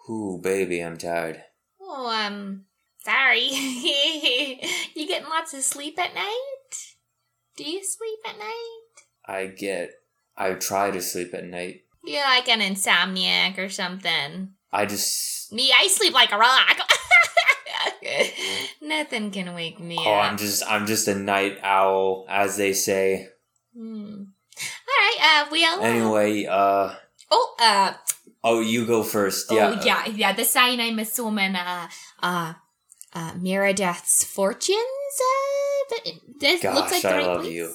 Ooh, baby, I'm tired. Oh, um, sorry. you getting lots of sleep at night? Do you sleep at night? I get. I try to sleep at night. You're like an insomniac or something. I just. Me, I sleep like a rock. Nothing can wake me Oh, up. I'm just. I'm just a night owl, as they say. Hmm. All right. Uh, we'll. uh, Anyway, uh. Oh. Uh. Oh, you go first. Yeah. Oh yeah. Yeah. The sign I'm assuming. Uh. Uh. Uh. Meredith's fortunes. Uh. But this Gosh, looks like the I right love place. you.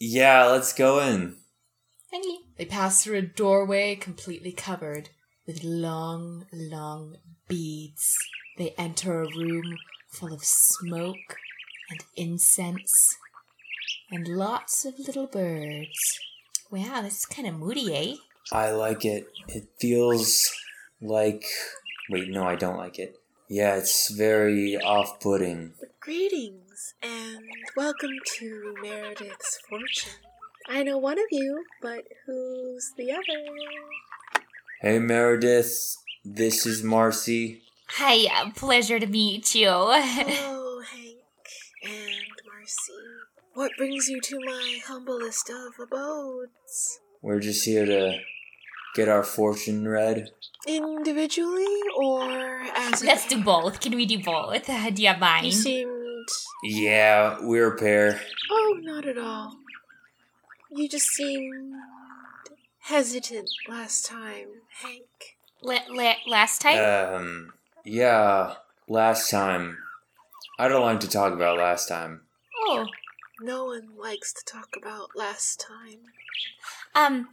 Yeah, let's go in. They pass through a doorway completely covered with long, long beads. They enter a room full of smoke and incense and lots of little birds. Wow, this is kind of moody, eh? I like it. It feels like. Wait, no, I don't like it. Yeah, it's very off putting. Greetings and welcome to Meredith's Fortune. I know one of you, but who's the other? Hey, Meredith. This is Marcy. Hi, uh, pleasure to meet you. Oh, Hank and Marcy. What brings you to my humblest of abodes? We're just here to get our fortune read. Individually or as a Let's do both. Can we do both? Uh, do you have mine? You seemed. Yeah, we're a pair. Oh, not at all. You just seemed hesitant last time, Hank. La- la- last time? Um, yeah, last time. I don't like to talk about last time. oh. No one likes to talk about last time. Um,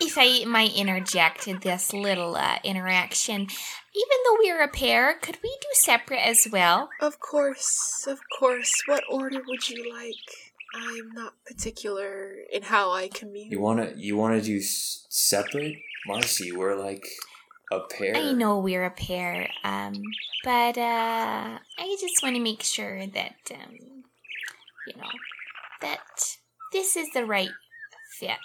if I might interject in this little uh, interaction, even though we're a pair, could we do separate as well? Of course, of course. What order would you like? I'm not particular in how I commute. You wanna, you wanna do s- separate? Marcy, we're like a pair. I know we're a pair, um, but uh, I just want to make sure that, um, you know, that this is the right fit.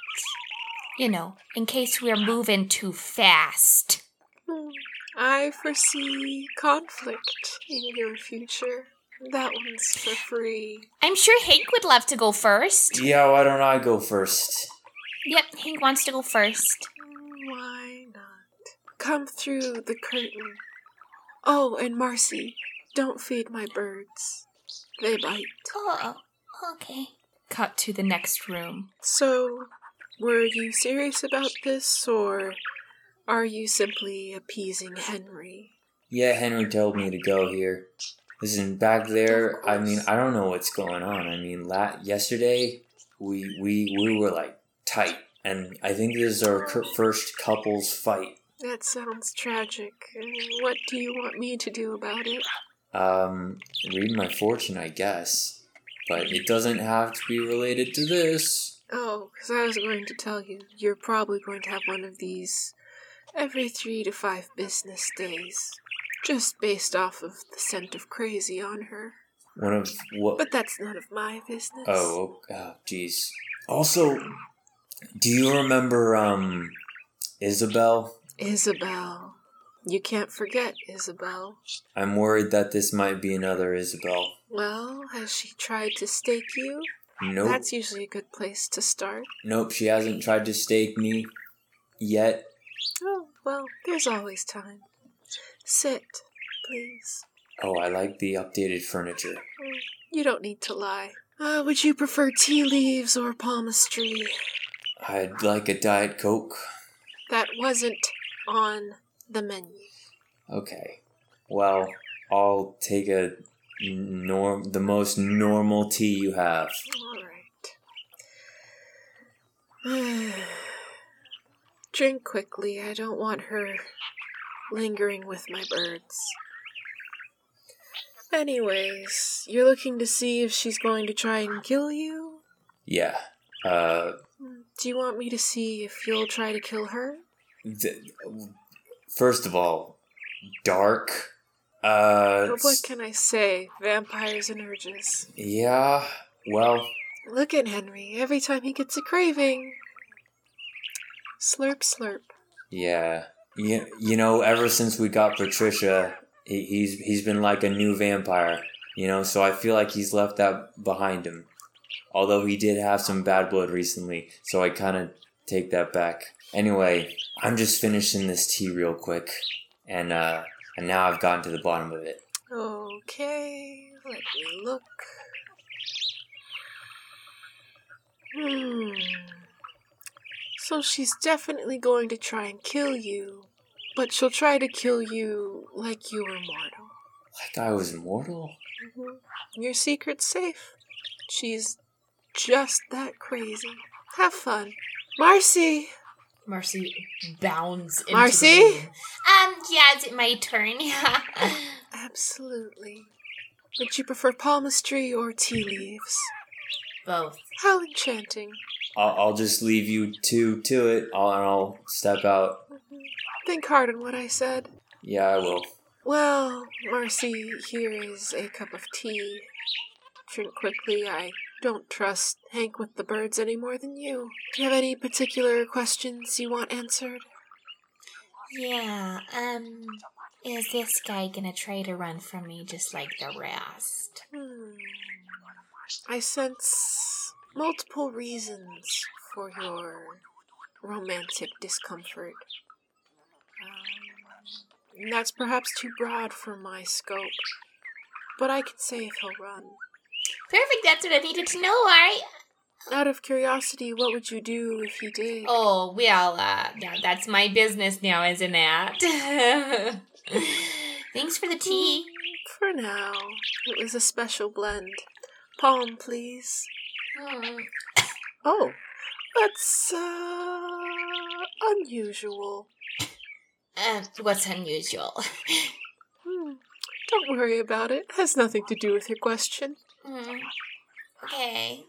You know, in case we're moving too fast. Hmm. I foresee conflict in your future. That one's for free. I'm sure Hank would love to go first. Yeah, why don't I go first? Yep, Hank wants to go first. Why not? Come through the curtain. Oh, and Marcy, don't feed my birds. They bite. Oh, okay. Cut to the next room. So, were you serious about this, or are you simply appeasing Henry? Yeah, Henry told me to go here. Listen, back there, I mean, I don't know what's going on. I mean, la- yesterday we we we were like tight, and I think this is our first couples fight. That sounds tragic. What do you want me to do about it? Um, read my fortune, I guess, but it doesn't have to be related to this. Oh, because I was going to tell you, you're probably going to have one of these every three to five business days, just based off of the scent of crazy on her. One of what? But that's none of my business. Oh, oh. Also, do you remember um Isabel? Isabel. You can't forget Isabel. I'm worried that this might be another Isabel. Well, has she tried to stake you? Nope. That's usually a good place to start. Nope, she hasn't tried to stake me yet. Oh, well, there's always time. Sit, please. Oh, I like the updated furniture. Mm, You don't need to lie. Uh, would you prefer tea leaves or palmistry? I'd like a Diet Coke. That wasn't on the menu. Okay. Well, I'll take a norm the most normal tea you have. All right. Drink quickly. I don't want her lingering with my birds. Anyways, you're looking to see if she's going to try and kill you? Yeah. Uh Do you want me to see if you'll try to kill her? th- first of all, dark. Uh But what can I say? Vampires and urges. Yeah. Well, Look at Henry. Every time he gets a craving. Slurp, slurp. yeah. You, you know, ever since we got Patricia, he, he's he's been like a new vampire. You know, so I feel like he's left that behind him. Although he did have some bad blood recently, so I kind of take that back. Anyway, I'm just finishing this tea real quick, and uh, and now I've gotten to the bottom of it. Okay, let me look. Hmm. So she's definitely going to try and kill you, but she'll try to kill you like you were mortal. Like I was immortal. Mhm. Your secret's safe. She's just that crazy. Have fun. Marcy! Marcy bounds into Marcy? the room. Um, yeah, is it my turn? Yeah. Absolutely. Would you prefer palmistry or tea leaves? Both. How enchanting. I'll, I'll just leave you two to it, I'll, and I'll step out. Think hard on what I said. Yeah, I will. Well, Marcy, here is a cup of tea. Drink quickly. I don't trust Hank with the birds any more than you. Do you have any particular questions you want answered? yeah, um, is this guy gonna try to run from me just like the rest? Hmm. I sense multiple reasons for your romantic discomfort. Um, that's perhaps too broad for my scope, but I can say if he'll run. Perfect, that's what I needed to know, alright? Out of curiosity, what would you do if he did? Oh, well, uh, yeah, that's my business now, isn't it? Thanks for the tea. For now, it was a special blend. Palm, please. Hmm. Oh, that's uh unusual. Uh, what's unusual? Hmm. Don't worry about it. Has nothing to do with your question. Hmm. Okay.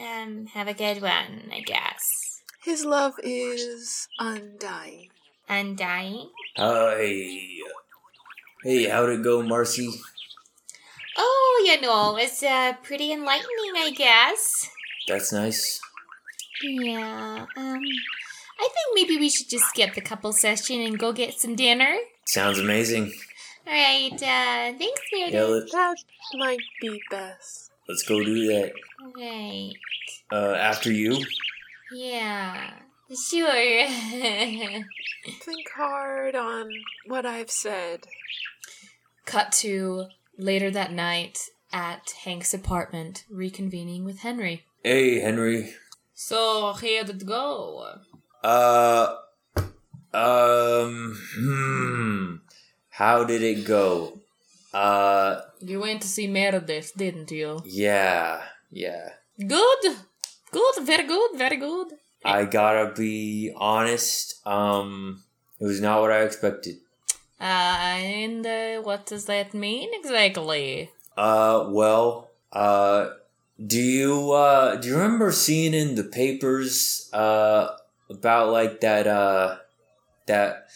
Um, have a good one, I guess. His love is undying. Undying? Hi. Hey, how'd it go, Marcy? Oh, you know, it's uh, pretty enlightening, I guess. That's nice. Yeah, um, I think maybe we should just skip the couple session and go get some dinner. Sounds amazing. Alright, uh, thanks, Yeah, Meredith. let, That might be best. let's go do that. Right. Uh, after you? Yeah, sure. Think hard on what I've said. Cut to later that night at Hank's apartment, reconvening with Henry. Hey, Henry. So, how did it go? Uh, um, hmm. How did it go? Uh, You went to see Meredith, didn't you? yeah, yeah. Good! Good, very good, very good. I gotta be honest. Um, it was not what I expected. Uh, and uh, what does that mean exactly? Uh, well, uh, do you, uh, do you remember seeing in the papers, uh, about like that, uh, that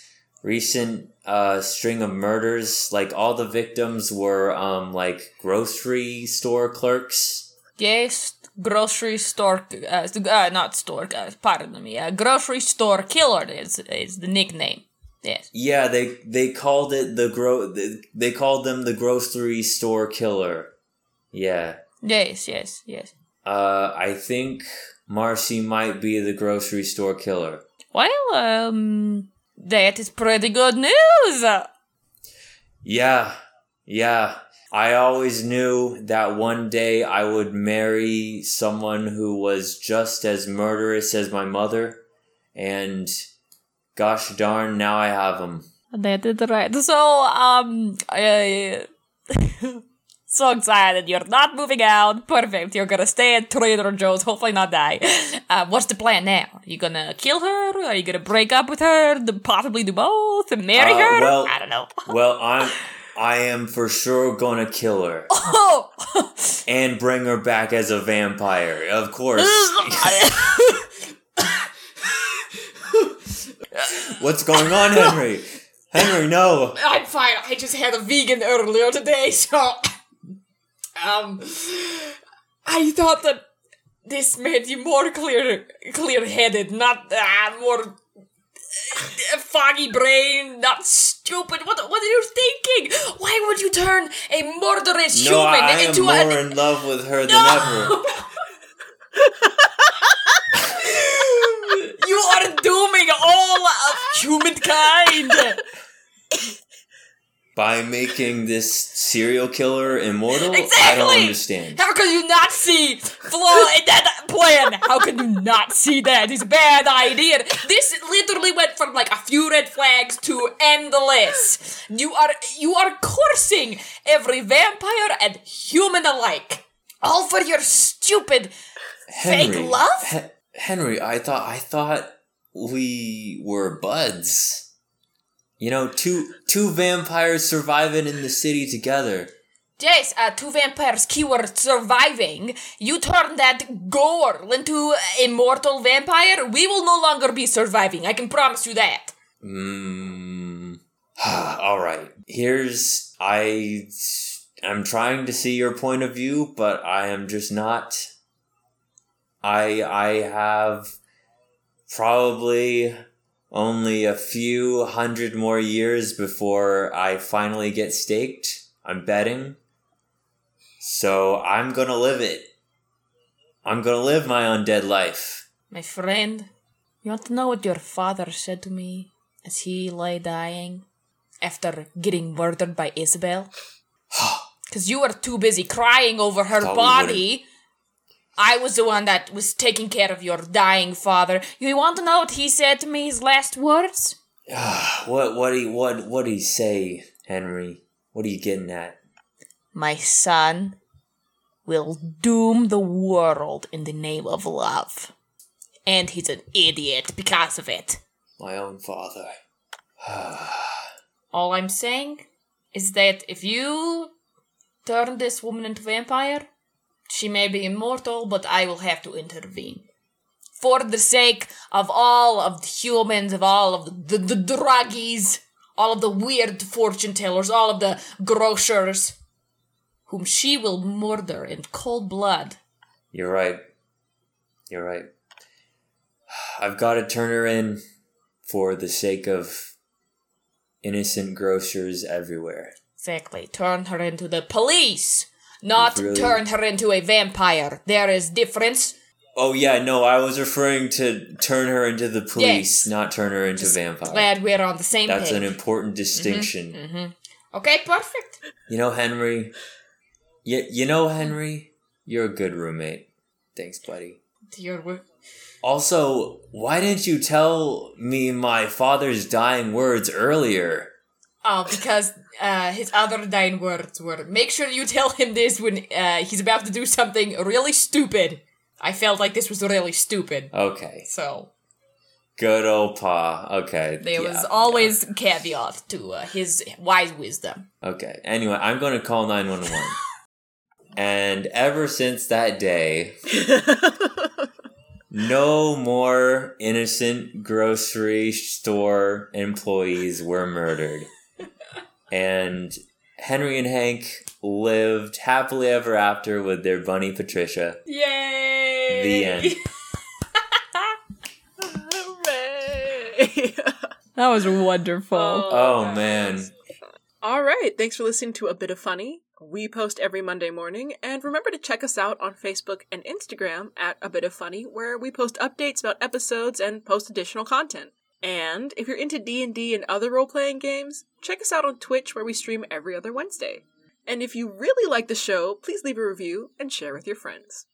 recent, uh, string of murders? Like all the victims were, um, like grocery store clerks? Yes, grocery store, uh, uh not store, uh, pardon me, uh, grocery store killer is, is the nickname. Yes. Yeah, they, they called it the gro, they called them the grocery store killer. Yeah. Yes, yes, yes. Uh, I think Marcy might be the grocery store killer. Well, um, that is pretty good news. Yeah, yeah. I always knew that one day I would marry someone who was just as murderous as my mother, and gosh darn, now I have him. That is right. So, um, I, so excited. You're not moving out. Perfect. You're gonna stay at Trader Joe's, hopefully not die. Uh, what's the plan now? Are you gonna kill her? Are you gonna break up with her? Possibly do both? And marry Uh, her? well- I don't know. Well, I'm. I am for sure gonna kill her Oh! and bring her back as a vampire, of course. What's going on, Henry? Henry, no. I'm fine. I just had a vegan earlier today, so um, I thought that this made you more clear, clear-headed, not uh, more uh, foggy brain, not stupid. What what are you thinking? Why would you turn a murderous No, human I, I am into more in love with her than No! ever. you are dooming all of humankind. By making this serial killer immortal? I don't understand. How can you not see flaw in that plan? How can you not see that? It's a bad idea. This literally went from like a few red flags to endless. You are you are cursing every vampire and human alike. All for your stupid Henry, fake love? He- Henry, I thought I thought we were buds. You know, two two vampires surviving in the city together. Yes, uh, two vampires, keyword surviving. You turn that girl into a mortal vampire, we will no longer be surviving. I can promise you that. Mm. All right. Here's I I'm trying to see your point of view, but I am just not I I have probably only a few hundred more years before I finally get staked. I'm betting. So I'm to live it. I'm to live my undead life. My friend, you want to know what your father said to me as he lay dying after getting murdered by Isabel? Because you were too busy crying over her Thought body. I was the one that was taking care of your dying father. You want to know what he said to me, his last words? Ah, what what he what what he say, Henry? What are you getting at? My son will doom the world in the name of love. And he's an idiot because of it. My own father. All I'm saying is that if you turn this woman into vampire, she may be immortal, but I will have to intervene. For the sake of all of the humans, of all of the, the, the druggies, all of the weird fortune tellers, all of the grocers, whom she will murder in cold blood. You're right. You're right. I've got to turn her in for the sake of innocent grocers everywhere. Exactly. Turn her into the police, not Really? turn her into a vampire. There is difference. Oh yeah, no, I was referring to turn her into the police, Yes. not turn her into vampire. Glad we're on the same That's page. an important mm-hmm, distinction. Mm-hmm. okay, perfect. You know, Henry. You, you know, Henry, you're a good roommate. Thanks, buddy. Your wo- Also, why didn't you tell me my father's dying words earlier? Oh, because uh, his other dying words were make sure you tell him this when uh, he's about to do something really stupid. I felt like this was really stupid. Okay. So Good old Pa. Okay. there yeah, was always caveat to uh, his wise wisdom. Okay. Anyway, I'm going to call 911. and ever since that day, no more innocent grocery store employees were murdered. And Henry and Hank lived happily ever after with their bunny Patricia. Yay! The end. Hooray! That was wonderful. Oh, oh man. All right. Thanks for listening to A Bit of Funny. We post every Monday morning, and remember to check us out on Facebook and Instagram at A Bit of Funny, where we post updates about episodes and post additional content. And if you're into D&D and other role-playing games, check us out on Twitch where we stream every other Wednesday. And if you really like the show, please leave a review and share with your friends.